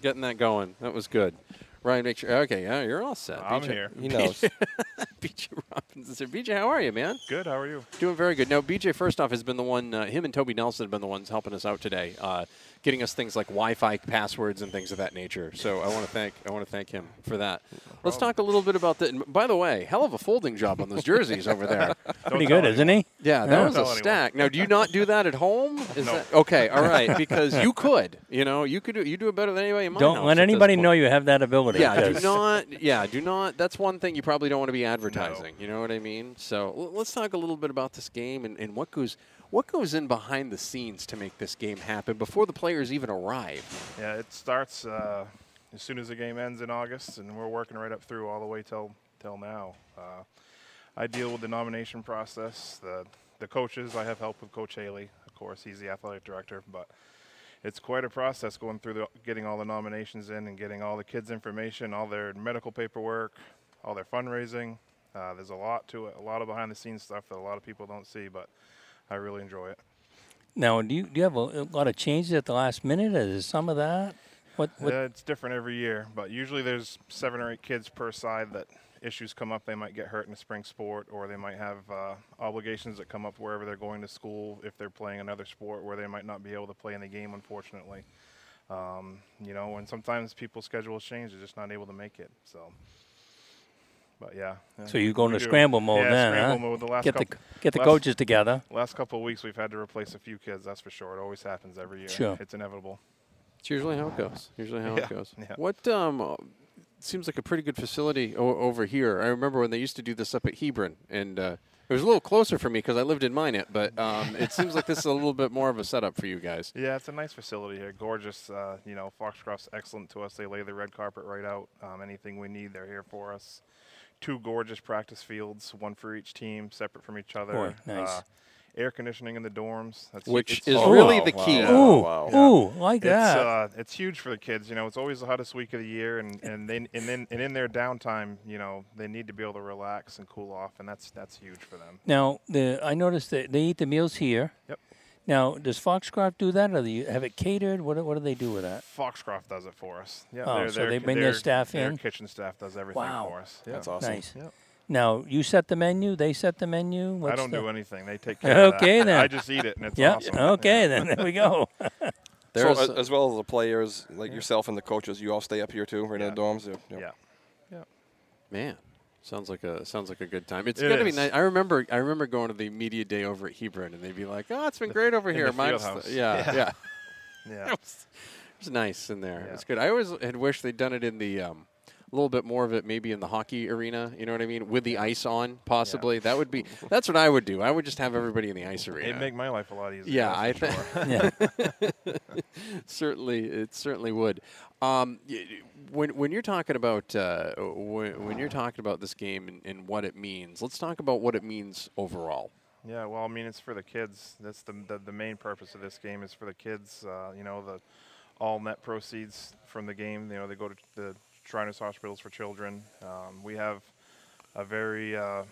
getting that going. That was good. Ryan, make sure. Okay, yeah, you're all set. I'm BJ here. He knows. BJ Robbins is here. BJ, how are you, man? Good. How are you? Doing very good. Now, BJ, first off, has been the one. Uh, him and Toby Nelson have been the ones helping us out today, uh, getting us things like Wi-Fi passwords and things of that nature. So I want to thank I want to thank him for that. Let's talk a little bit about that. By the way, hell of a folding job on those jerseys over there. Pretty tell good, isn't he? Yeah, that Yeah. was a Tell anyone. stack. Now, do you not do that at home? Is No. that okay? All right, because you could. You know, you could do you do it better than anybody in my Don't house let anybody know you have that ability. Yeah, do 'cause- not. Yeah, do not. That's one thing you probably don't want to be advertising. You know what I mean? So l- let's talk a little bit about this game and, and what goes what goes in behind the scenes to make this game happen before the players even arrive. Yeah, it starts uh, as soon as the game ends in August, and we're working right up through all the way till till now. Uh, I deal with the nomination process. The the coaches, I have help with Coach Haley, of course. He's the athletic director, but it's quite a process going through the, getting all the nominations in and getting all the kids' information, all their medical paperwork, all their fundraising. Uh, there's a lot to it, a lot of behind the scenes stuff that a lot of people don't see, but I really enjoy it. Now, do you do you have a, a lot of changes at the last minute? Is some of that? What? what Uh, it's different every year, but usually there's seven or eight kids per side that issues come up. They might get hurt in a spring sport, or they might have uh, obligations that come up wherever they're going to school if they're playing another sport where they might not be able to play in the game, unfortunately. Um, you know, and sometimes people's schedules change; they're just not able to make it. So, but yeah. yeah, so you go we into do. scramble mode yeah, then, scramble huh? mode. The last get the get the last- coaches together. last couple of weeks, we've had to replace a few kids. That's for sure. It always happens every year. Sure. It's inevitable. It's usually how it goes. Usually how it goes. yeah. What um uh, seems like a pretty good facility o- over here. I remember when they used to do this up at Hebron, and uh, it was a little closer for me because I lived in Minot. But um, it seems like this is a little bit more of a setup for you guys. Yeah, it's a nice facility here. Gorgeous. Uh, you know, Foxcroft's excellent to us. They lay the red carpet right out. Um, anything we need, they're here for us. Two gorgeous practice fields, one for each team, separate from each other. Boy, nice. Uh, air conditioning in the dorms, that's Which it's- is Oh, really wow, the wow, key. wow, Ooh, wow. ooh, like It's that. uh, it's huge for the kids. You know, it's always the hottest week of the year, and and then and then and in their downtime, you know, they need to be able to relax and cool off, and that's that's huge for them. now, the I noticed that they eat the meals here. Yep. Now, does Foxcroft do that, or do you have it catered? What do- what do they do with that? Foxcroft does it for us. Yeah, Oh, their- so their they bring their their- staff their in? kitchen staff does everything Wow. for us. Yeah. That's awesome. Nice. Yep. Now, you set the menu. They set the menu. What's I don't the, do anything. They take care of that. Okay, then. I just eat it, and it's Yeah. awesome. Okay, Yeah. then there we go. There's so, a- as well as the players, like yourself and the coaches, you all stay up here too, right in the dorms. Yeah. yeah. Yeah. Man, sounds like a sounds like a good time. It's It gonna be nice. I remember I remember going to the media day over at Hebron, and they'd be like, "Oh, it's been great over in here." the Mine's house. yeah, yeah. Yeah. Yeah. it, was, it was nice in there. Yeah. It's good. I always had wished they'd done it in the um, a little bit more of it, maybe in the hockey arena. You know what I mean? With the ice on, possibly. That would be. That's what I would do. I would just have everybody in the ice arena. It'd make my life a lot easier. Yeah, I think sure. yeah. certainly it certainly would. Um, when when you're talking about uh, when, when you're talking about this game and, and what it means, let's talk about what it means overall. Yeah, well, I mean, it's for the kids. That's the the, the main purpose of this game is for the kids. Uh, you know, the all net proceeds from the game. You know, they go to the Shriners Hospitals for Children. Um, we have a very uh,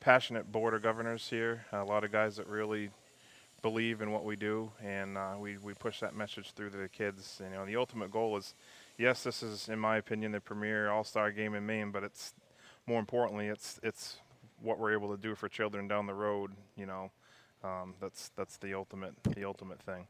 passionate board of governors here. A lot of guys that really believe in what we do, and uh, we we push that message through to the kids. You know, the ultimate goal is, yes, this is, in my opinion, the premier All Star game in Maine, but it's more importantly, it's it's what we're able to do for children down the road. You know, um, that's that's the ultimate the ultimate thing.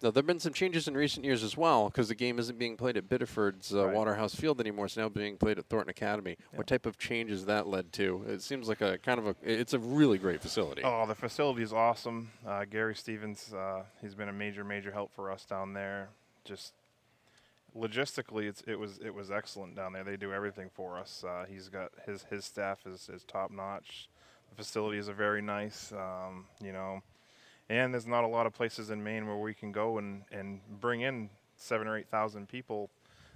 Now there've been some changes in recent years as well because the game isn't being played at Biddeford's uh, Right. Waterhouse Field anymore. It's now being played at Thornton Academy. What type of changes that led to? It seems like a kind of a. It's a really great facility. Oh, the facility is awesome. Uh, Gary Stevens, uh, he's been a major, major help for us down there. Just logistically, it's, it was it was excellent down there. They do everything for us. Uh, he's got his his staff is, is top notch. The facilities are very nice. Um, you know, and there's not a lot of places in Maine where we can go and and bring in seven or eight thousand people.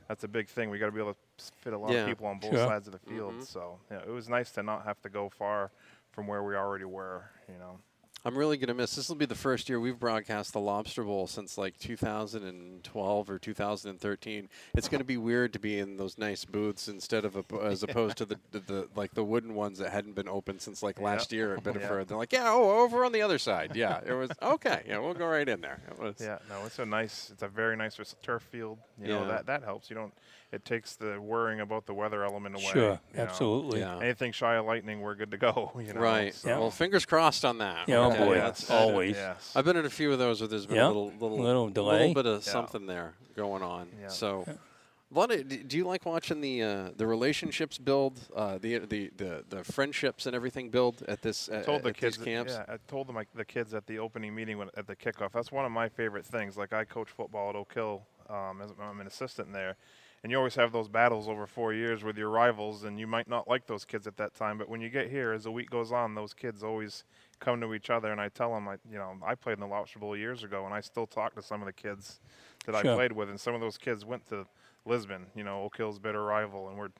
That's a big thing. We got to be able to fit a lot Yeah. of people on both Sure. sides of the field. Mhm. So yeah, it was nice to not have to go far from where we already were. You know. I'm really going to miss. This will be the first year we've broadcast the Lobster Bowl since like 2012 or 2013. It's going to be weird to be in those nice booths instead of a, as opposed to the, the, the like the wooden ones that hadn't been open since like last year at Biddeford. They're like, yeah, oh, over on the other side. Yeah, it was okay. Yeah, we'll go right in there. It was, Yeah, no, it's a nice. It's a very nice turf field. You know Yeah. that that helps. You don't. It takes the worrying about the weather element away. Sure, absolutely. Yeah. Anything shy of lightning, we're good to go. You know. Right. So, Yeah. Well, fingers crossed on that. Yeah, oh Okay, boy, that's- always. Yes. I've been in a few of those where there's been Yeah, a little little little delay. little bit of Yeah. something there going on. Yeah. So, a of, do you like watching the uh, the relationships build, uh, the, the the the friendships and everything build at this I at, told the at kids. these camps? Yeah, I told them like, the kids at the opening meeting when, at the kickoff. That's one of my favorite things. Like I coach football at Oak Hill. Um, as I'm an assistant there, and you always have those battles over four years with your rivals, and you might not like those kids at that time. But when you get here, as the week goes on, those kids always come to each other. And I tell them, I, you know, I played in the Lobster Bowl years ago, and I still talk to some of the kids that Sure. I played with, and some of those kids went to Lisbon. You know, Oak Hill's bitter rival, and we're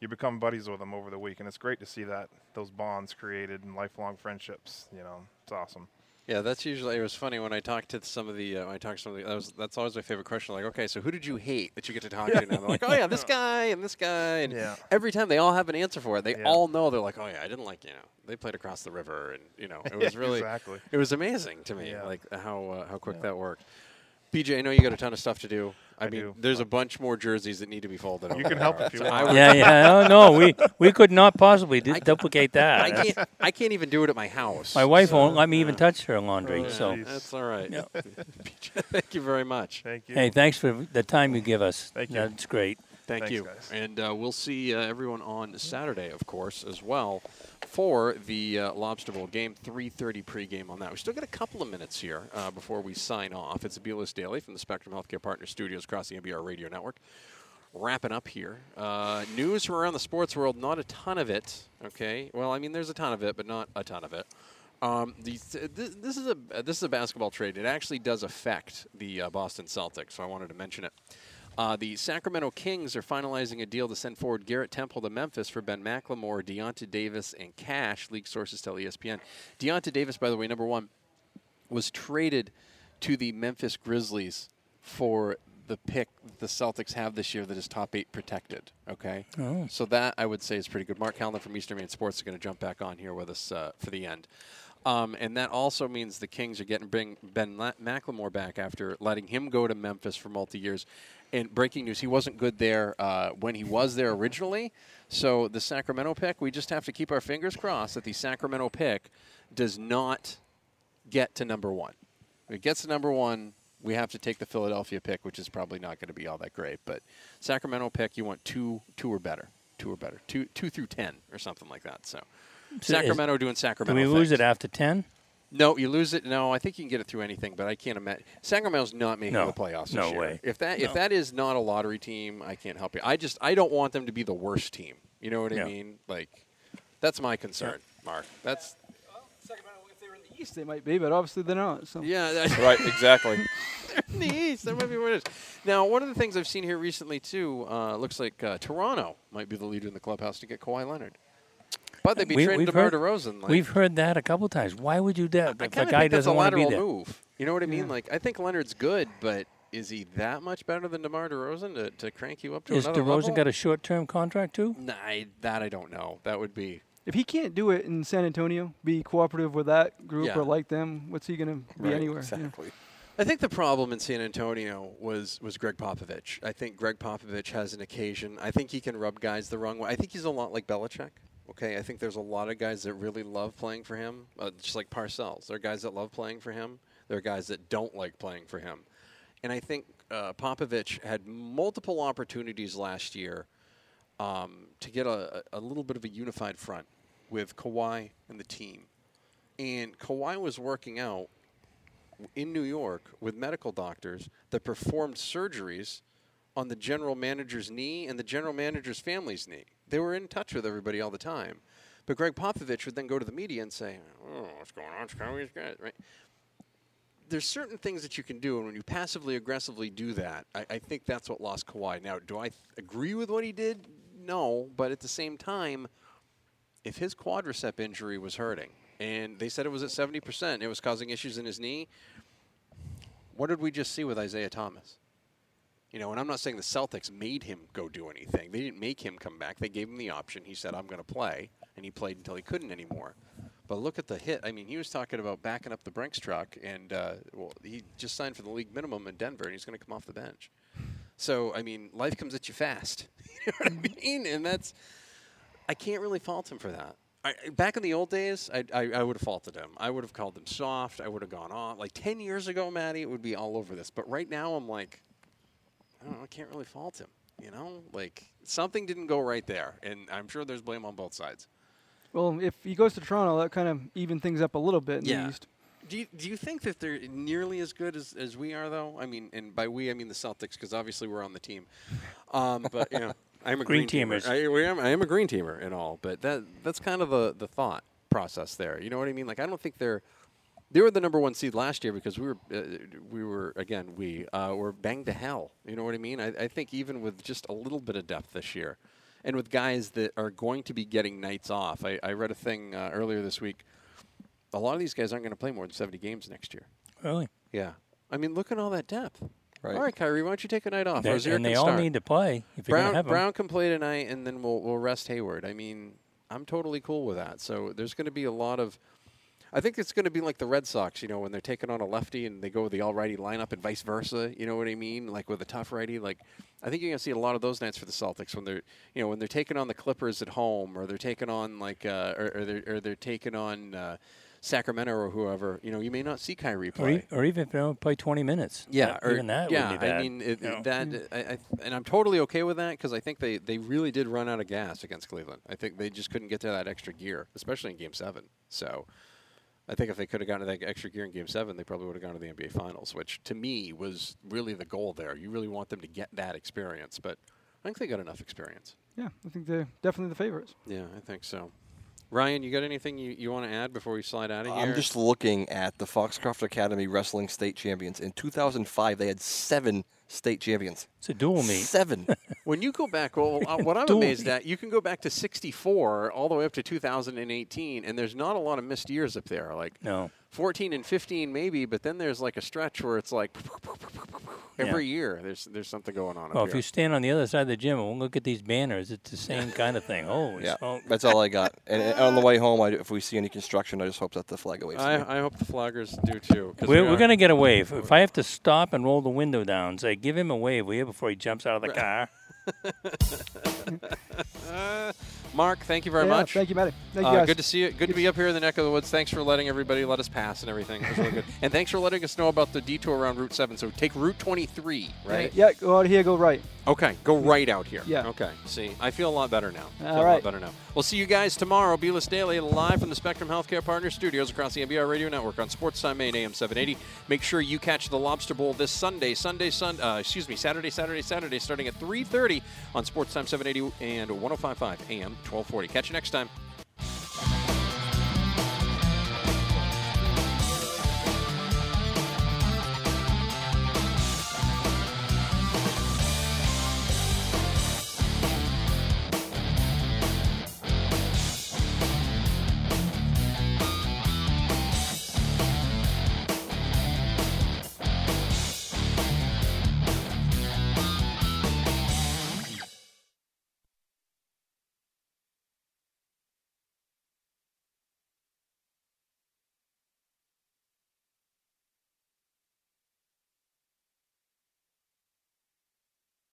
you become buddies with them over the week, and it's great to see that those bonds created and lifelong friendships. You know, it's awesome. Yeah, that's usually. It was funny when I talked to some of the. Uh, when I talked to some of the. That was, that's always my favorite question. Like, okay, so who did you hate that you get to talk to now? They're like, oh yeah, this guy and this guy, and Yeah. every time they all have an answer for it. They Yeah. all know. They're like, oh yeah, I didn't like you know. They played across the river, and you know, it was really. exactly. It was amazing to me, Yeah. like how uh, how quick that worked. BJ, I know you got a ton of stuff to do. I, I mean, do. there's a bunch more jerseys that need to be folded. You can there. help if you want. I would- Yeah, yeah. Oh, no, we we could not possibly du- duplicate that. I can't. I can't even do it at my house. My wife so, won't let me even touch her laundry. Oh, so, geez. That's all right. Yeah. Thank you very much. Thank you. hey, thanks for the time you give us. Thank you. That's great. Thank Thanks, you. guys. And uh, we'll see uh, everyone on Saturday, of course, as well, for the uh, Lobster Bowl game. 3:30 pregame on that. We still got a couple of minutes here uh, before we sign off. It's Abelis Daily from the Spectrum Healthcare Partner Studios across the NBR Radio Network. Wrapping up here. Uh, news from around the sports world. Not a ton of it. Okay. Well, I mean, there's a ton of it, but not a ton of it. Um, the, th- this is a this is a basketball trade. It actually does affect the uh, Boston Celtics, so I wanted to mention it. Uh, the Sacramento Kings are finalizing a deal to send forward Garrett Temple to Memphis for Ben McLemore, Deyonta Davis, and cash. League sources tell ESPN. Deyonta Davis, by the way, number one, was traded to the Memphis Grizzlies for the pick the Celtics have this year that is top eight protected. Okay, Oh. so that I would say is pretty good. Mark Callen from Eastern Maine Sports is going to jump back on here with us uh, for the end. Um, and that also means the Kings are getting bring Ben McLemore back after letting him go to Memphis for multi years. And breaking news, he wasn't good there uh, when he was there originally. So the Sacramento pick, we just have to keep our fingers crossed that the Sacramento pick does not get to number one. If it gets to number one, we have to take the Philadelphia pick, which is probably not going to be all that great. But Sacramento pick, you want two, two or better, two or better, two, two through ten or something like that. So, So is- Sacramento doing Do Sacramento. we lose things. it after 10? No, you lose it. No, I think you can get it through anything, but I can't imagine Sacramento's not making No. the playoffs. this No year. way. If that if that is not a lottery team, I can't help you. I just I don't want them to be the worst team. You know what I mean? Like, that's my concern, Mark. That's Sacramento, if they were in the East, they might be, but obviously they're not. So yeah. That, Right, exactly. in the East. That might be what it is. Now, one of the things I've seen here recently too uh, looks like uh, Toronto might be the leader in the clubhouse to get Kawhi Leonard. But they'd be We- trading we've DeMar heard- DeRozan. Like, We've heard that a couple times. Why would you do that I if a kind of guy think that's a doesn't want to be lateral there? move. You know what I mean? Yeah. Like, I think Leonard's good, but is he that much better than DeMar DeRozan to, to crank you up to Is another DeRozan level? got a short-term contract too? Nah, I- that I don't know. That would be if he can't do it in San Antonio, be cooperative with that group Yeah. or like them, what's he going to be Right, anywhere? Yeah. Exactly. I think the problem in San Antonio was was Gregg Popovich. I think Gregg Popovich has an occasion. I think he can rub guys the wrong way. I think he's a lot like Belichick. Okay, I think there's a lot of guys that really love playing for him, uh, just like Parcells. There are guys that love playing for him. There are guys that don't like playing for him. And I think uh, Popovich had multiple opportunities last year um, to get a, a little bit of a unified front with Kawhi and the team. And Kawhi was working out in New York with medical doctors that performed surgeries on the general manager's knee and the general manager's family's knee. They were in touch with everybody all the time. But Gregg Popovich would then go to the media and say, "Oh, what's going on? Chicago's good, right?" There's certain things that you can do, and when you passively aggressively do that, I, I think that's what lost Kawhi. Now, do I agree with what he did? No, but at the same time, if his quadricep injury was hurting, and they said it was at 70%. It was causing issues in his knee. What did we just see with Isaiah Thomas? You know, and I'm not saying the Celtics made him go do anything. They didn't make him come back. They gave him the option. He said, I'm going to play. And he played until he couldn't anymore. But look at the hit. I mean, he was talking about backing up the Brinks truck, and uh, well, he just signed for the league minimum in Denver, and he's going to come off the bench. So, I mean, life comes at you fast. you know what I mean? And that's, I can't really fault him for that. I, back in the old days, I, I, I would have faulted him. I would have called him soft. I would have gone off. Like 10 years ago, Maddie, it would be all over this. But right now, I'm like, I don't know, I can't really fault him. You know, like something didn't go right there, and I'm sure there's blame on both sides. Well, if he goes to Toronto, that kind of even things up a little bit in Yeah. the East. Do you, do you think that they're nearly as good as, as we are, though? I mean, and by we, I mean the Celtics, because obviously we're on the team. Um, but, you know, I'm a Green green, teamer. I, we am, I am a green teamer and all, but that that's kind of the, the thought process there. You know what I mean? Like, I don't think they're. They were the number one seed last year because we were, uh, we were again, we uh, were banged to hell. You know what I mean? I, I think even with just a little bit of depth this year, and with guys that are going to be getting nights off. I, I read a thing uh, earlier this week. A lot of these guys aren't going to play more than 70 games next year. Really? Yeah. I mean, look at all that depth. Right. All right, Kyrie, why don't you take a night off? They- and they all start. need to play Brown, have. Brown can play tonight, and then we'll, we'll rest Hayward. I mean, I'm totally cool with that. So there's going to be a lot of. I think it's going to be like the Red Sox, you know, when they're taking on a lefty and they go with the all righty lineup and vice versa. You know what I mean? Like with a tough righty. Like, I think you're going to see a lot of those nights for the Celtics when they're, you know, when they're taking on the Clippers at home or they're taking on like, uh, or, or they're or they're taking on uh, Sacramento or whoever. You know, you may not see Kyrie or, play. e- or even if they don't play 20 minutes. Yeah, or, even that yeah. would be bad. I mean, it, know. that I, I, and I'm totally okay with that because I think they, they really did run out of gas against Cleveland. I think they just couldn't get to that extra gear, especially in Game Seven. So, I think if they could have gotten to that extra gear in Game Seven, they probably would have gone to the NBA Finals, which to me was really the goal there. You really want them to get that experience, but I think they got enough experience. Yeah, I think they're definitely the favorites. Yeah, I think so. Ryan, you got anything you, you want to add before we slide out of here? I'm just looking at the Foxcroft Academy Wrestling State Champions. In 2005, they had seven state champions. it's a dual meet. Seven. When you go back, well, uh, what I'm Dual amazed meet. at, you can go back to 64 all the way up to 2018, and there's not a lot of missed years up there. Like No. 14 and 15 maybe, but then there's like a stretch where it's like every year there's there's something going on Well, up if here. you stand on the other side of the gym and look at these banners, it's the same kind of thing. Holy yeah, smoke. that's all I got. And, and on the way home, I, if we see any construction, I just hope that the flag waves. I, I hope the flaggers do too. We're, we we're going to get a wave. If I have to stop and roll the window down, say, give him a wave, will you, before he jumps out of the car? Mark, thank you very yeah, much. Thank you, Matty. Thank you Uh, guys. good to see you. Good to be up here in the neck of the woods. Thanks for letting everybody let us pass and everything. Really good. And thanks for letting us know about the detour around Route 7. So take Route 23, right? Yeah, go out here, go right. Okay, go right out here. Yeah. Okay. See, I feel a lot better now. I All feel a lot better now. We'll see you guys tomorrow. Beeless Daily live from the Spectrum Healthcare Partner studios across the NBR Radio Network on Sports Time Maine AM 780. Make sure you catch the Lobster Bowl this Sunday, Sunday, Sun. Uh, excuse me, Saturday, Saturday, Saturday, starting at 3:30 on Sports Time 780 and 105.5 AM 1240. Catch you next time.